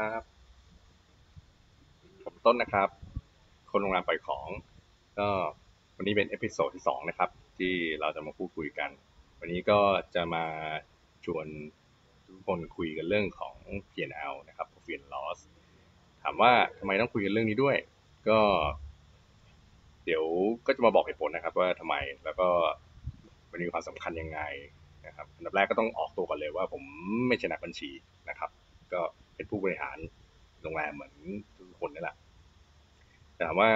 ครับผมต้นนะครับ คนโรงแรมปล่อยของ ก็วันนี้เป็น episode ที่สองนะครับ ที่เราจะมาพูดคุยกัน วันนี้ก็จะมาชวนทุกคนคุยกันเรื่องของ P&L นะครับ Profit and Loss ถามว่าทำไมต้องคุยกันเรื่องนี้ด้วย ก็ เดี๋ยวก็จะมาบอกเหตุผลนะครับ ว่าทำไมแล้วก็มันมีความสำคัญยังไงนะครับอันดับแรกก็ต้องออกตัวก่อนเลยว่าผมไม่ใช่นักบัญชีนะครับ ก็ เป็นผู้บริหารโรงแรมเหมือนทุกคนนี่แหละแต่ถามว่า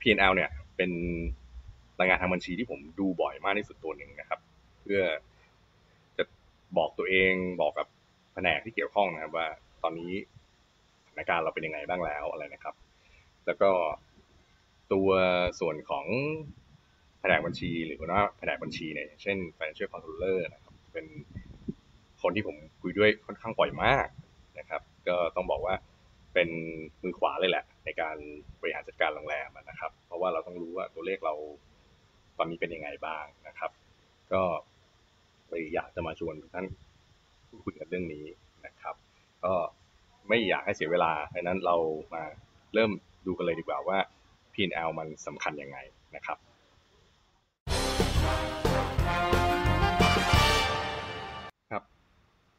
P&L เนี่ย เป็นรายงานทางบัญชีที่ผมดูบ่อยมากที่สุดตัวหนึ่งนะครับ เพื่อจะบอกตัวเองบอกกับแผนกที่เกี่ยวข้องนะครับ ว่าตอนนี้สถานการณ์เราเป็นยังไงบ้างแล้วอะไรนะครับ แล้วก็ตัวส่วนของแผนกบัญชีหรือว่าแผนกบัญชีเนี่ยเช่น financial controller นะครับ เป็น คนที่ผมคุยด้วยค่อนข้างบ่อยมากนะครับ ก็ต้องบอกว่าเป็นมือขวาเลยแหละ ในการบริหารจัดการโรงแรมนะครับ เพราะว่าเราต้องรู้ว่าตัวเลขเราตอนนี้เป็นยังไงบ้างนะครับ ก็เลยอยากจะมาชวนทุกท่านพูดคุยกันเรื่องนี้นะครับ ก็ไม่อยากให้เสียเวลาดังนั้นเรามาเริ่มดูกันเลยดีกว่าว่า P&L มันสำคัญยังไงนะครับครับ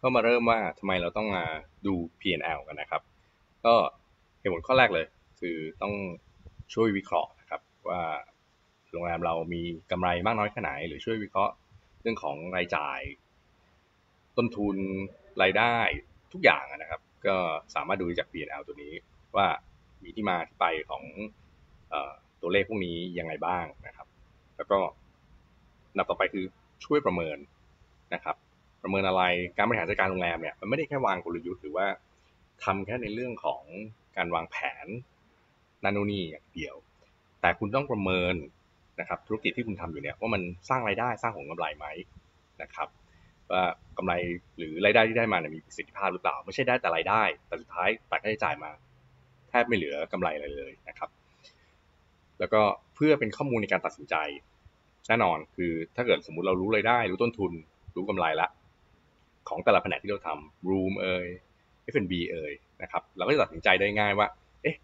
ก็มาเริ่มว่าทำไมเราต้องมาดู P&L กันนะครับ ก็เหตุผลข้อแรกเลย คือต้องช่วยวิเคราะห์นะครับว่าโรงแรมเรามีกำไรมากน้อยแค่ไหน หรือช่วยวิเคราะห์เรื่องของรายจ่าย ต้นทุนรายได้ทุกอย่างนะครับ ก็สามารถดูจาก P&L ตัวนี้ว่ามีที่มาที่ไปของตัวเลขพวกนี้ยังไงบ้างนะครับ แล้วก็นับต่อไปคือช่วยประเมินนะครับ ประเมินอะไรการบริหารจัดการโรงแรมเนี่ยมันไม่ได้แค่วางกลยุทธ์หรือว่าทำแค่ในเรื่องของการวางแผนนันนูนี่อย่างเดียว แต่คุณต้องประเมินนะครับธุรกิจที่คุณทำอยู่เนี่ยว่ามันสร้างรายได้สร้างผลกำไรไหมนะครับว่ากำไรหรือรายได้ที่ได้มาเนี่ยมีประสิทธิภาพหรือเปล่า ไม่ใช่ได้แต่รายได้ แต่สุดท้ายตัดค่าใช้จ่ายมา แทบไม่เหลือกำไรอะไรเลยนะครับ แล้วก็เพื่อเป็นข้อมูลในการตัดสินใจ แน่นอนคือถ้าเกิดสมมุติเรารู้รายได้ รู้ต้นทุน รู้กำไรละ ของแต่ละแผนกที่เราทำ room เอ่ย F&B เอ่ยนะครับเราก็จะตัดสินใจได้ง่ายว่า เอ๊ะ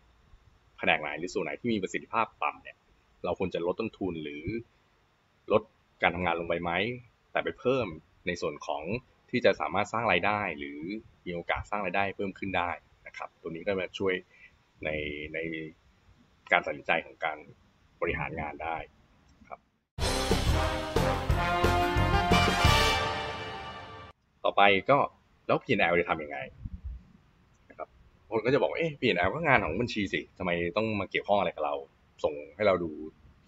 แผนกไหนหรือส่วนไหนที่มีประสิทธิภาพต่ำเนี่ย เราควรจะลดต้นทุนหรือลดการทำงานลงไปไหม แต่ไปเพิ่มในส่วนของที่จะสามารถสร้างรายได้ หรือมีโอกาสสร้างรายได้เพิ่มขึ้นได้นะครับ ตัวนี้ก็มาช่วยในในการตัดสินใจของการบริหารงานได้ครับ ต่อไปก็แล้ว P&L จะทำยังไงนะครับคนก็จะบอกเอ๊ะ P&L ก็งานของบัญชีสิทำไมต้องมาเกี่ยวข้องอะไรกับเรา ส่งให้เราดู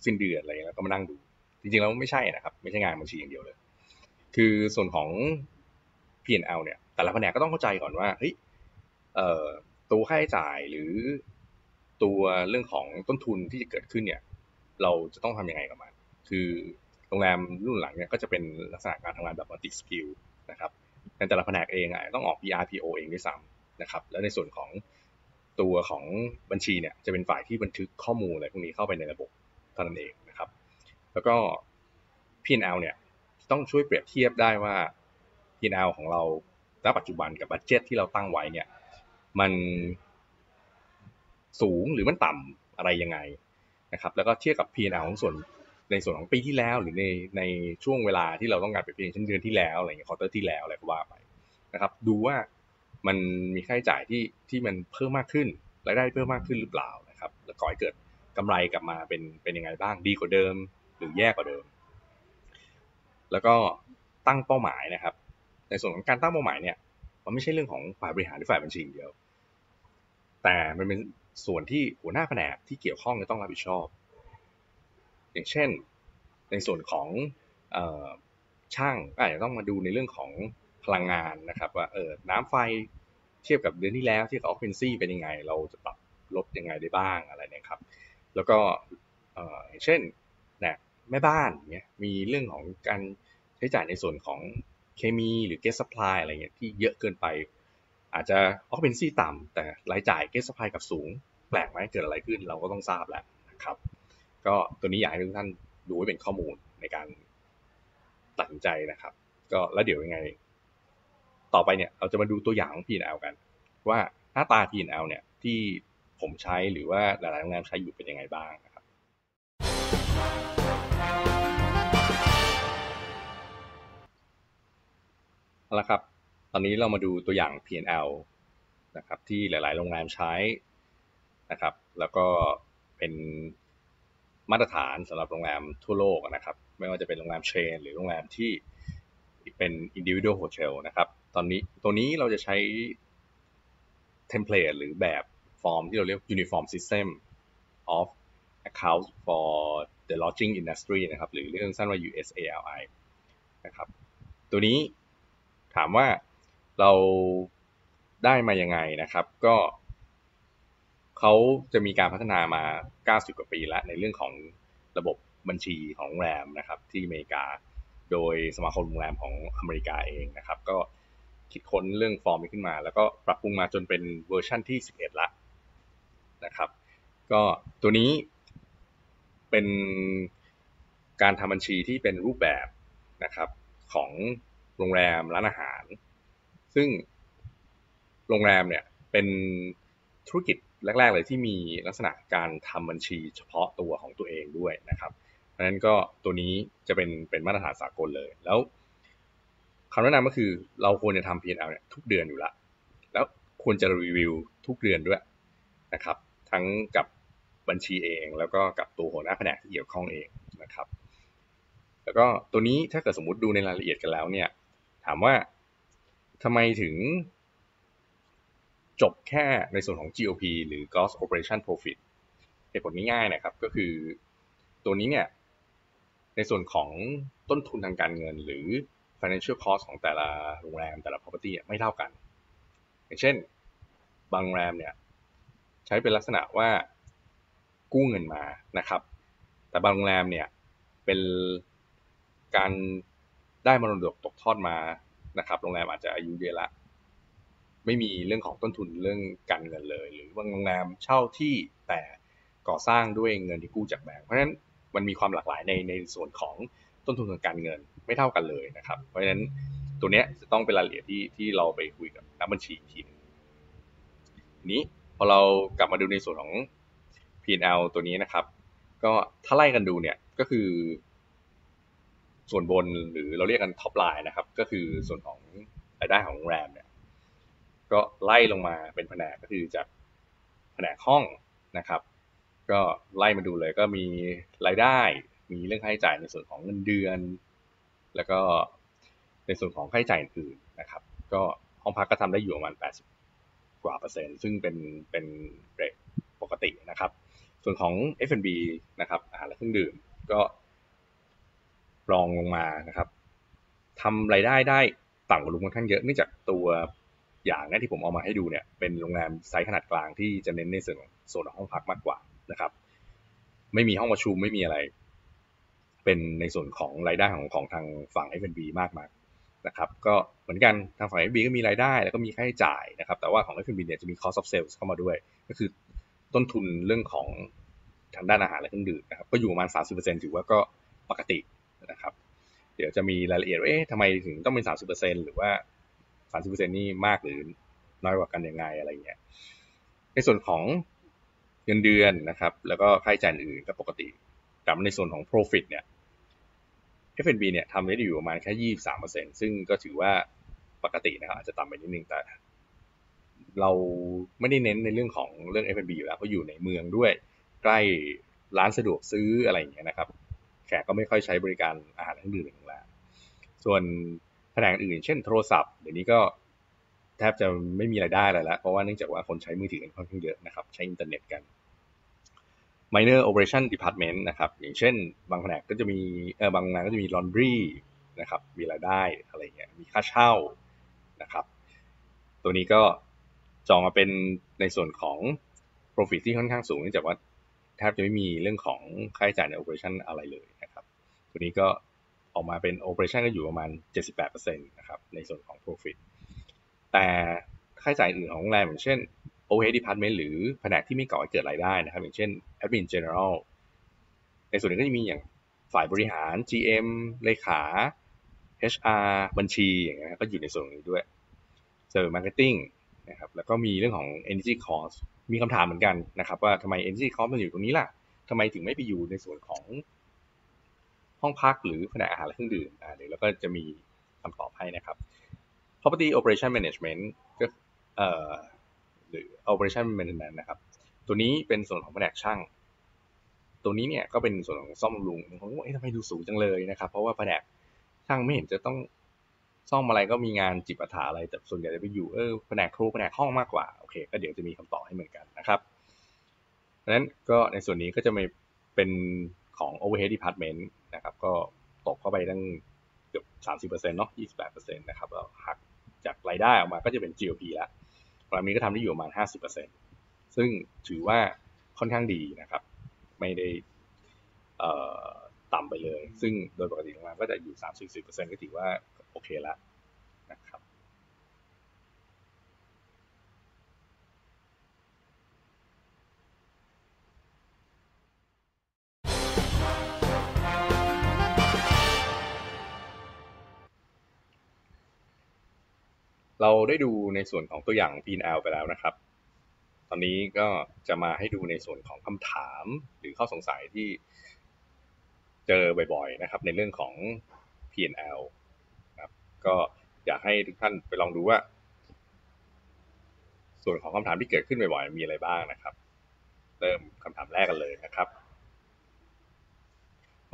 สิ้นเดือนอะไรแล้วก็มานั่งดู จริงๆแล้วไม่ใช่นะครับ ไม่ใช่งานบัญชีอย่างเดียวเลย คือส่วนของ P&L เนี่ย แต่ละแผนกก็ต้องเข้าใจก่อนว่าเฮ้ยเอ่อตัวค่าใช้จ่ายหรือตัวเรื่องของต้นทุนที่จะเกิดขึ้นเนี่ย เราจะต้องทำยังไงกับมัน คือโรงแรมรุ่นหลังเนี่ยก็จะเป็นลักษณะการทำงานแบบ multi-skillนะครับ ในแต่ละแผนกเองอะต้องออก PR PO เองด้วยซ้ำนะครับ แล้วในส่วนของตัวของบัญชีเนี่ยจะเป็นฝ่ายที่บันทึกข้อมูลอะไรพวกนี้เข้าไปในระบบเท่านั้นเองนะครับ แล้วก็ P&L เนี่ยต้องช่วยเปรียบเทียบได้ว่า P&L ของเราณปัจจุบันกับบัตเจตที่เราตั้งไว้เนี่ยมันสูงหรือมันต่ำอะไรยังไงนะครับ แล้วก็เทียบกับ P&L ของส่วน ในส่วนของปีที่แล้วหรือในในช่วงเวลาที่เราต้องการเปรียบเทียบเช่นเดือนที่แล้วอะไรเงี้ยควอเตอร์ที่แล้วอะไรก็ว่าไปนะครับ ดูว่ามันมีค่าใช้จ่ายที่ที่มันเพิ่มมากขึ้นรายได้เพิ่มมากขึ้นหรือเปล่านะครับ แล้วก่อให้เกิดกำไรกลับมาเป็นเป็นยังไงบ้างดีกว่าเดิม หรือแย่กว่าเดิม แล้วก็ตั้งเป้าหมายนะครับ ในส่วนของการตั้งเป้าหมายเนี่ยมันไม่ใช่เรื่องของฝ่ายบริหารหรือฝ่ายบัญชีอย่างเดียว แต่มันเป็นส่วนที่หัวหน้าแผนกที่เกี่ยวข้องจะต้องรับผิดชอบ อย่างเช่น ในส่วนของช่างอาจจะต้องมาดูในเรื่องของพลังงานนะครับ ว่าเออน้ำไฟเทียบกับเดือนที่แล้วที่เขา occupancy เป็นยังไง เราจะปรับลดยังไงได้บ้างอะไรเนี่ยครับ แล้วก็อย่างเช่นนะแม่บ้านเนี่ยมีเรื่องของการใช้จ่ายในส่วนของเคมีหรือ guest supply อะไรเงี้ยที่เยอะเกินไป อาจจะ occupancy ต่ำแต่รายจ่าย guest supply กลับสูง แปลกไหมเกิดอะไรขึ้นเราก็ต้องทราบแล้วนะครับ ก็ตัวนี้อยากให้ทุกท่านดูไว้เป็นข้อมูลในการตัดสินใจนะครับ ก็แล้วเดี๋ยวยังไง ต่อไปเนี่ยเราจะมาดูตัวอย่างของ P&L กัน ว่าหน้าตา P&L เนี่ยที่ผมใช้หรือว่าหลายๆโรงแรมใช้อยู่เป็นยังไงบ้างนะครับ เอาละครับ ตอนนี้เรามาดูตัวอย่าง P&L นะครับที่หลาย ๆ โรงแรมใช้นะครับ แล้วก็เป็น มาตรฐานสำหรับโรงแรมทั่วโลกนะครับ ไม่ว่าจะเป็นโรงแรม chain หรือโรงแรมที่เป็น individual hotel นะครับ ตอนนี้ตัวนี้เราจะใช้ template หรือแบบฟอร์มที่เราเรียก uniform system of accounts for the lodging industry นะครับ หรือเรียกสั้นว่า USALI นะครับ ตัวนี้ถามว่าเราได้มายังไงนะครับ ก็ เขาจะมีการพัฒนามา 90 กว่าปีแล้วในเรื่องของระบบบัญชีของโรงแรมนะครับที่อเมริกา โดยสมาคมโรงแรมของอเมริกาเองนะครับ ก็คิดค้นเรื่องฟอร์มนี้ขึ้นมา แล้วก็ปรับปรุงมาจนเป็นเวอร์ชั่นที่ 11 ละนะครับ ก็ตัวนี้เป็นการทำบัญชีที่เป็นรูปแบบนะครับของโรงแรมร้านอาหาร ซึ่งโรงแรมเนี่ยเป็นธุรกิจ แรก ๆ เลยที่มีลักษณะการทำบัญชีเฉพาะตัวของตัวเองด้วยนะครับเพราะฉะนั้นก็ตัวนี้จะเป็นเป็นมาตรฐานสากลเลย แล้วคำแนะนำก็คือเราควรจะทำ P&L เนี่ยทุกเดือนอยู่ละ แล้วควรจะรีวิวทุกเดือนด้วยนะครับ ทั้งกับบัญชีเอง แล้วก็กับตัวหัวหน้าแผนกที่เกี่ยวข้องเองนะครับ แล้วก็ตัวนี้ถ้าเกิดสมมติดูในรายละเอียดกันแล้วเนี่ย ถามว่าทำไมถึง จบแค่ในส่วนของ GOP หรือ Gross Operation Profit เหตุผลง่ายๆนะครับ ก็คือตัวนี้เนี่ย ในส่วนของต้นทุนทางการเงินหรือ financial cost ของแต่ละโรงแรมแต่ละ property ไม่เท่ากัน อย่างเช่น บางโรงแรมเนี่ย ใช้เป็นลักษณะว่ากู้เงินมานะครับ แต่บางโรงแรมเนี่ยเป็นการได้มรดกตกทอดมานะครับ โรงแรมอาจจะอายุเยอะละ ไม่มีเรื่องของต้นทุนเรื่องการเงินเลย หรือบางโรงแรมเช่าที่แต่ก่อสร้างด้วยเงินที่กู้จากแบงก์เพราะฉะนั้นมันมีความหลากหลายในในส่วนของต้นทุนทางการเงินไม่เท่ากันเลยนะครับ เพราะฉะนั้นตัวเนี้ยจะต้องเป็นรายละเอียดที่ที่เราไปคุยกับนักบัญชีทีนึงนี้พอเรากลับมาดูในส่วนของ P&L ตัวนี้นะครับ ก็ถ้าไล่กันดูเนี่ยก็คือ ส่วนบนหรือเราเรียกกัน top line นะครับ ก็คือส่วนของรายได้ของโรงแรมเนี่ย ก็ไล่ลงมาเป็นแผนกก็คือจากแผนกห้องนะครับ ก็ไล่มาดูเลยก็มีรายได้ มีเรื่องค่าใช้จ่ายในส่วนของเงินเดือน แล้วก็ในส่วนของค่าใช้จ่ายอื่นนะครับ ก็ห้องพักก็ทำได้อยู่ประมาณ 80 กว่าเปอร์เซ็นต์ ซึ่งเป็นเป็นเรทปกตินะครับ ส่วนของ F&B นะครับอาหารและเครื่องดื่มก็รองลงมานะครับทำรายได้ได้ต่างกว่าลุงค่อนข้างเยอะเนื่องจากตัว อย่างนี้ที่ผมเอามาให้ดูเนี่ยเป็นโรงแรมไซส์ขนาดกลางที่จะเน้นในส่วนของโซนห้องพักมากกว่านะครับ ไม่มีห้องประชุมไม่มีอะไร เป็นในส่วนของรายได้ของของทางฝั่ง F&B มากมากนะครับก็เหมือนกันทางฝั่ง F&B ก็มีรายได้แล้วก็มีค่าใช้จ่ายนะครับแต่ว่าของ F&B เนี่ยจะมี cost of sales เข้ามาด้วย ก็คือต้นทุนเรื่องของทางด้านอาหารและเครื่องดื่มนะครับก็อยู่ประมาณ 30%ถือว่าก็ปกตินะครับ เดี๋ยวจะมีรายละเอียดว่าเอ๊ะทำไมถึงต้องเป็น 30%หรือว่า สามสิบเปอร์เซ็นนี่มากหรือน้อยกว่ากันยังไงอะไรเงี้ย ในส่วนของเงินเดือนนะครับ แล้วก็ค่าใช้จ่ายอื่นก็ปกติแต่ในส่วนของ profit เนี่ย F&B เนี่ยทำได้อยู่ประมาณแค่ยี่สามเปอร์เซ็นซึ่งก็ถือว่าปกตินะครับอาจจะต่ำไปนิดนึงแต่ เราไม่ได้เน้นในเรื่องของเรื่อง F&B อยู่แล้วเพราะอยู่ในเมืองด้วย ใกล้ร้านสะดวกซื้ออะไรอย่างเงี้ยนะครับ แขกก็ไม่ค่อยใช้บริการอาหารทั้งดื่มในโรงแรมส่วน แผนกอื่น เช่นโทรศัพท์เดี๋ยวนี้ก็แทบจะไม่มีรายได้อะไรแล้ว เพราะว่าเนื่องจากว่าคนใช้มือถือกันค่อนข้างเยอะนะครับ ใช้อินเทอร์เน็ตกัน minor operation department นะครับ อย่างเช่น บางแผนกก็จะมีเออบางงานก็จะมี laundry นะครับ มีรายได้อะไรเงี้ย มีค่าเช่านะครับ ตัวนี้ก็จองมาเป็นในส่วนของ profit ที่ค่อนข้างสูงเนื่องจากว่าแทบจะไม่มีเรื่องของค่าใช้จ่ายใน operation อะไรเลยนะครับ ตัวนี้ก็ ออกมาเป็น operation ก็อยู่ประมาณ 78%นะครับในส่วนของ profit แต่ค่าใช้จ่ายอื่นของโรงแรมอย่างเช่น overhead department หรือแผนกที่ไม่ก่อให้เกิดรายได้นะครับ อย่างเช่น admin general ในส่วนนี้ก็จะมีอย่างฝ่ายบริหาร GM เลขา HR บัญชีอย่างเงี้ยก็อยู่ในส่วนนี้ด้วยเจอ marketing นะครับแล้วก็มีเรื่องของ energy cost มีคำถามเหมือนกันนะครับว่าทำไม energy cost มันอยู่ตรงนี้ล่ะทำไมถึงไม่ไปอยู่ในส่วนของ ห้องพักหรือแผนกอาหารและเครื่องดื่มอ่าเดี๋ยวเราก็จะมีคำตอบให้นะครับ property operation management ก็เอ่อหรือ operation management นะครับ ตัวนี้เป็นส่วนของแผนกช่าง ตัวนี้เนี่ยก็เป็นส่วนของซ่อมบำรุงผมว่าเอ๊ะทำไมดูสูงจังเลยนะครับ เพราะว่าแผนกช่างไม่เห็นจะต้องซ่อมอะไรก็มีงานจิบอาถาอะไรแต่ส่วนใหญ่จะไปอยู่เออแผนกครูแผนกห้องมากกว่าโอเค ก็เดี๋ยวจะมีคำตอบให้เหมือนกันนะครับดังนั้นก็ในส่วนนี้ก็จะมีเป็น ของ overhead department นะครับ ก็ตกเข้าไปตั้งเกือบสามสิบเปอร์เซ็นต์เนาะยี่สิบแปดเปอร์เซ็นต์นะครับแล้วหักจากรายได้ออกมาก็จะเป็น GOP แล้วตอนนี้ก็ทำได้อยู่ประมาณห้าสิบเปอร์เซ็นต์ซึ่งถือว่าค่อนข้างดีนะครับ ไม่ได้ต่ำไปเลย ซึ่งโดยปกติโรงแรมก็จะอยู่สามสิบสิบเปอร์เซ็นต์ก็ถือว่าโอเคละ เราได้ดูในส่วนของตัวอย่าง P&L ไปแล้วนะครับ ตอนนี้ก็จะมาให้ดูในส่วนของคำถามหรือข้อสงสัยที่เจอบ่อยๆนะครับ ในเรื่องของ P&L ครับก็อยากให้ทุกท่านไปลองดูว่า ส่วนของคำถามที่เกิดขึ้นบ่อยๆมีอะไรบ้างนะครับ เริ่มคำถามแรกกันเลยนะครับ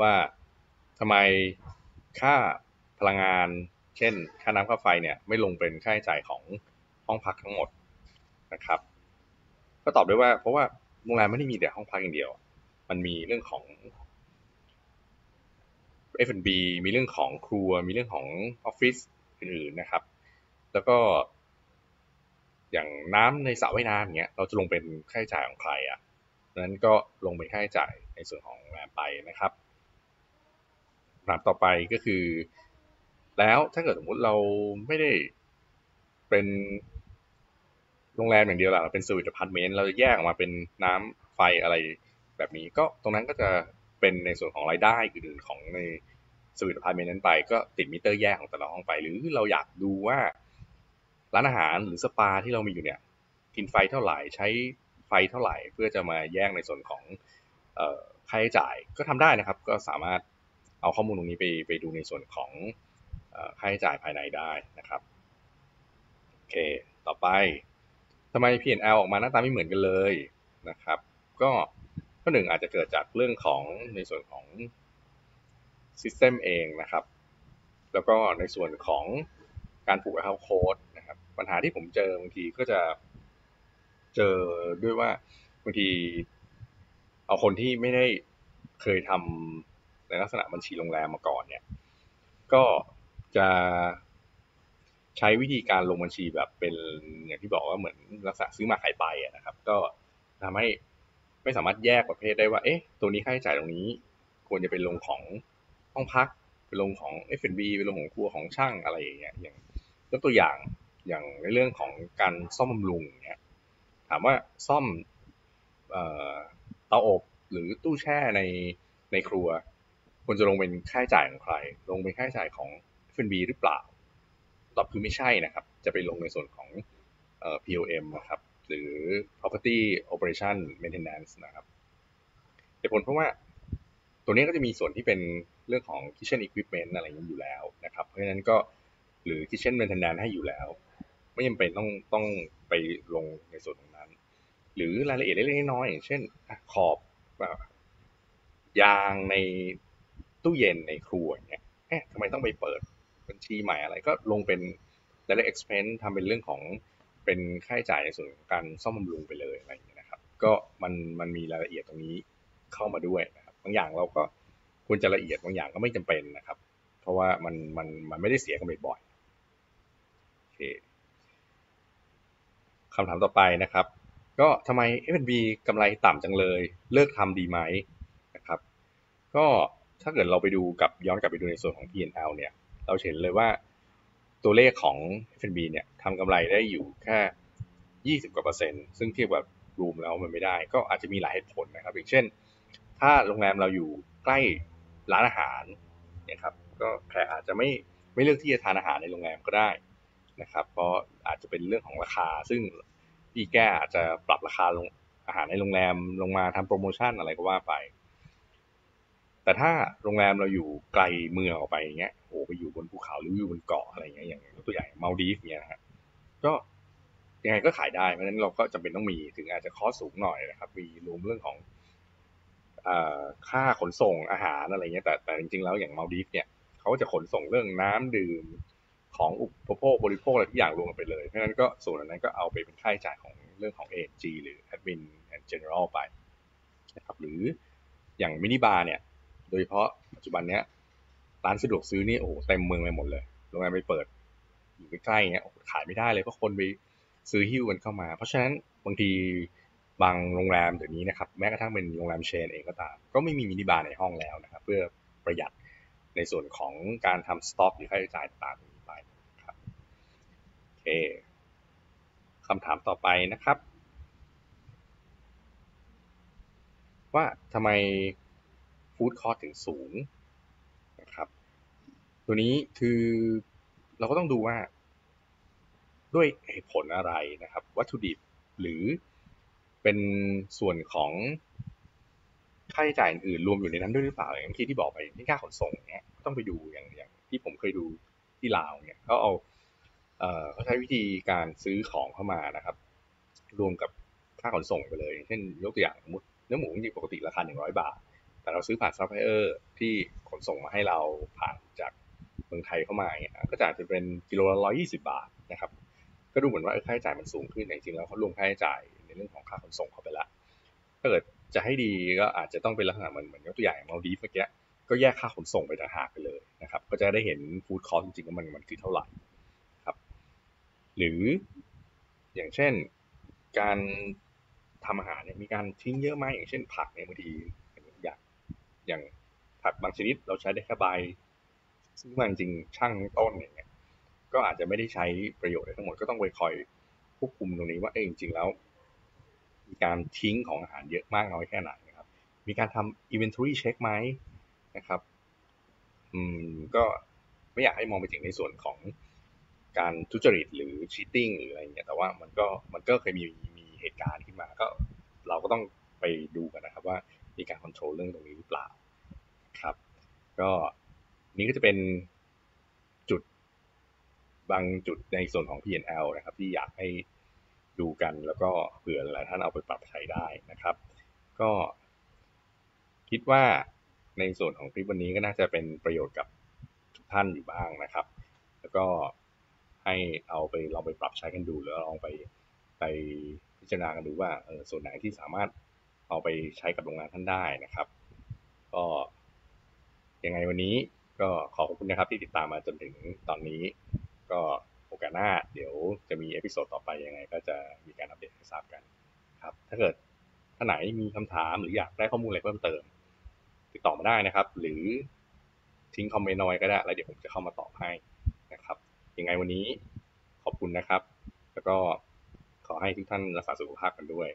ว่าทำไมค่าพลังงาน เช่น ค่าน้ำค่าไฟเนี่ยไม่ลงเป็นค่าใช้จ่ายของห้องพักทั้งหมดนะครับ ก็ตอบได้ว่า เพราะว่าโรงแรมไม่ได้มีแต่ห้องพักอย่างเดียว มันมีเรื่องของ F&B มีเรื่องของครัว มีเรื่องของออฟฟิศอื่นๆนะครับ แล้วก็อย่างน้ำในสระว่ายน้ำอย่างเงี้ยเราจะลงเป็นค่าใช้จ่ายของใครอะนั้นก็ลงเป็นค่าใช้จ่ายในส่วนของโรงแรมไปนะครับคำถามต่อไปก็คือ แล้วถ้าเกิดสมมติเราไม่ได้เป็นโรงแรมอย่างเดียวล่ะเราเป็น serviced apartment เราจะแยกออกมาเป็นน้ำไฟอะไรแบบนี้ ก็ตรงนั้นก็จะเป็นในส่วนของรายได้อื่นๆของใน serviced apartment นั้นไป ก็ติดมิเตอร์แยกของแต่ละห้องไป หรือเราอยากดูว่าร้านอาหารหรือสปาที่เรามีอยู่เนี่ยกินไฟเท่าไหร่ใช้ไฟเท่าไหร่เพื่อจะมาแยกในส่วนของค่าใช้จ่ายก็ทำได้นะครับ ก็สามารถเอาข้อมูลตรงนี้ไปไปดูในส่วนของ ค่าใช้จ่ายภายในได้นะครับโอเคต่อไปทำไม P&L ออกมาหน้าตาไม่เหมือนกันเลยนะครับ ก็ข้อหนึ่งอาจจะเกิดจากเรื่องของในส่วนของ System เองนะครับ แล้วก็ในส่วนของการผูกเข้าโค้ดนะครับ ปัญหาที่ผมเจอบางทีก็จะเจอด้วยว่าบางทีเอาคนที่ไม่ได้เคยทำในลักษณะบัญชีโรงแรมมาก่อนเนี่ย ก็ จะใช้วิธีการลงบัญชีแบบเป็นอย่างที่บอกว่าเหมือนลักษณะซื้อมาขายไปนะครับ ก็ทำให้ไม่สามารถแยกประเภทได้ว่า เอ๊ะ ตัวนี้ค่าใช้จ่ายตรงนี้ ควรจะเป็นลงของห้องพักเป็นลงของ F&B เป็นลงของครัวของช่างอะไรอย่างเงี้ยอย่างยกตัวอย่างอย่างในเรื่องของการซ่อมบำรุงเนี้ยถามว่าซ่อมเตาอบหรือตู้แช่ในในครัวควรจะลงเป็นค่าใช้จ่ายของใคร ลงเป็นค่าใช้จ่ายของ F&B หรือเปล่าตอบคือไม่ใช่นะครับ จะไปลงในส่วนของ POM นะครับ หรือ property operation maintenance นะครับเหตุผลเพราะว่าตัวนี้ก็จะมีส่วนที่เป็นเรื่องของ kitchen equipment อะไรอย่างนี้อยู่แล้วนะครับ เพราะฉะนั้นก็หรือ kitchen maintenance ให้อยู่แล้ว ไม่จำเป็นต้องต้องไปลงในส่วนของนั้น หรือรายละเอียดเล็กๆน้อยๆอย่างเช่นขอบยางในตู้เย็นในครัวเนี่ยเอ๊ะทำไมต้องไปเปิด บัญชีใหม่อะไรก็ลงเป็น direct expense ทำเป็นเรื่องของเป็นค่าใช้จ่ายในส่วนของการซ่อมบำรุงไปเลยอะไรอย่างเงี้ยนะครับ ก็มันมันมีรายละเอียดตรงนี้เข้ามาด้วยนะครับบางอย่างเราก็ควรจะละเอียดบางอย่างก็ไม่จำเป็นนะครับ เพราะว่ามันมันมันไม่ได้เสียกันบ่อยๆโอเคคำถามต่อไปนะครับ ก็ทำไม F&B กำไรต่ำจังเลย เลิกทำดีไหมนะครับ ก็ถ้าเกิดเราไปดูกับย้อนกลับไปดูในส่วนของ P&L เนี่ย เราเห็นเลยว่าตัวเลขของ F&B เนี่ยทำกำไรได้อยู่แค่ 20 กว่าเปอร์เซ็นต์ ซึ่งเทียบกับรูมแล้วมันไม่ได้ ก็อาจจะมีหลายเหตุผลนะครับ อย่างเช่น ถ้าโรงแรมเราอยู่ใกล้ร้านอาหารเนี่ยครับ ก็แขกอาจจะไม่ไม่เลือกที่จะทานอาหารในโรงแรมก็ได้นะครับ เพราะอาจจะเป็นเรื่องของราคา ซึ่งพี่แก้อาจจะปรับราคาลงอาหารในโรงแรมลงมาทำโปรโมชั่นอะไรก็ว่าไป แต่ถ้าโรงแรมเราอยู่ไกลเมืองออกไปอย่างเงี้ยโอ้ไปอยู่บนภูเขาหรืออยู่บนเกาะอะไรเงี้ยอย่างตัวอย่างมาดีฟเนี่ยนะฮะก็ยังไงก็ขายได้เพราะฉะนั้นเราก็จำเป็นต้องมีถึงอาจจะคอสสูงหน่อยนะครับ มีรวมเรื่องของค่าขนส่งอาหารอะไรเงี้ยแต่แต่จริงๆแล้วอย่างมาดีฟเนี่ยเขาจะขนส่งเรื่องน้ำดื่มของอุปโภคบริโภคอะไรทุกอย่างรวมกันไปเลย เพราะฉะนั้นก็ส่วนนั้นก็เอาไปเป็นค่าใช้จ่ายของเรื่องของ AG หรือ Admin and General ไปนะครับหรืออย่างมินิบาร์เนี่ย โดยเฉพาะปัจจุบันเนี้ยร้านสะดวกซื้อนี่โอ้โหเต็มเมืองไปหมดเลยโรงแรมไปเปิด อยู่ใกล้ๆเงี้ยขายไม่ได้เลยเพราะคนไปซื้อหิ้วกันเข้ามา เพราะฉะนั้นบางทีบางโรงแรมเดี๋ยวนี้นะครับแม้กระทั่งเป็นโรงแรมเชนเองก็ตาม ก็ไม่มีมินิบาร์ในห้องแล้วนะครับ เพื่อประหยัดในส่วนของการทำสต็อกหรือค่าใช้จ่ายต่างๆไปครับโอเคคำถามต่อไปนะครับ ว่าทำไม ฟู้ดคอร์ถึงสูงนะครับ ตัวนี้คือเราก็ต้องดูว่า ด้วยเหตุผลอะไรนะครับ วัตถุดิบหรือเป็นส่วนของค่าใช้จ่ายอื่นรวมอยู่ในนั้นด้วยหรือเปล่าอย่างที่ที่บอกไปที่ค่าขนส่งเนี้ยต้องไปดูอย่างอย่างที่ผมเคยดูที่ลาวเนี่ยเขาเอาเอ่อเขาใช้วิธีการซื้อของเข้ามานะครับ รวมกับค่าขนส่งไปเลย เช่นยกตัวอย่างสมมติเนื้อหมูจริงปกติราคาหนึ่งร้อยบาท แต่เราซื้อผ่านซัพพลายเออร์ที่ขนส่งมาให้เราผ่านจากเมืองไทยเข้ามาเนี่ยก็จะจะเป็นกิโลละร้อยยี่สิบบาทนะครับ ก็ดูเหมือนว่าค่าใช้จ่ายมันสูงขึ้นแต่จริงๆแล้วเขารวมค่าใช้จ่ายในเรื่องของค่าขนส่งเข้าไปละถ้าเกิดจะให้ดีก็อาจจะต้องเป็นลักษณะเหมือนเหมือนยกตัวอย่างมัลดีฟส์เมื่อกี้ก็แยกค่าขนส่งไปต่างหากไปเลยนะครับ ก็จะได้เห็น food cost จริงๆว่ามันมันคือเท่าไหร่ครับ หรืออย่างเช่นการทำอาหารเนี่ยมีการทิ้งเยอะไหมอย่างเช่นผักเนี่ยบางที อย่างผักบางชนิดเราใช้ได้แค่ใบซึ่งมันจริงช่างต้นอย่างเงี้ยก็อาจจะไม่ได้ใช้ประโยชน์ทั้งหมดก็ต้องไปคอยควบคุมตรงนี้ว่าเออจริงๆแล้ว มีการทิ้งของอาหารเยอะมากน้อยแค่ไหนนะครับ มีการทำ inventory check ไหมนะครับ อืมก็ไม่อยากให้มองไปถึงในส่วนของการทุจริตหรือ cheating หรืออะไรเงี้ยแต่ว่ามันก็มันก็เคยมีมีเหตุการณ์ขึ้นมาก็เราก็ต้องไปดูกันนะครับว่า มีการควบคุมเรื่องตรงนี้หรือเปล่าครับก็นี้ก็จะเป็นจุดบางจุดในส่วนของ P&L นะครับ ที่อยากให้ดูกันแล้วก็เผื่อหลายท่านเอาไปปรับใช้ได้นะครับ ก็คิดว่าในส่วนของคลิปวันนี้ก็น่าจะเป็นประโยชน์กับทุกท่านอยู่บ้างนะครับ แล้วก็ให้เอาไปลองไปปรับใช้กันดูหรือลองไปไปพิจารณากันดูว่าเออส่วนไหนที่สามารถ เอาไปใช้กับโรงแรมท่านได้นะครับ ก็ยังไงวันนี้ก็ขอขอบคุณนะครับที่ติดตามมาจนถึงตอนนี้ ก็โอกาสหน้าเดี๋ยวจะมี episode ต่อไปยังไง ก็จะมีการอัปเดตให้ทราบกันครับ ถ้าเกิดท่านไหนมีคำถามหรืออยากได้ข้อมูลอะไรเพิ่มเติม ติดต่อมาได้นะครับ หรือทิ้งคอมเมนต์น้อยก็ได้ แล้วเดี๋ยวผมจะเข้ามาตอบให้นะครับ ยังไงวันนี้ขอบคุณนะครับ แล้วก็ขอให้ทุกท่านรักษาสุขภาพกันด้วย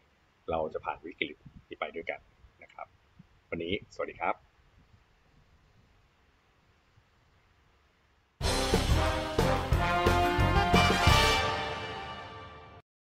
เราจะผ่านวิกฤต ที่ไปด้วยกันนะครับ วันนี้สวัสดีครับ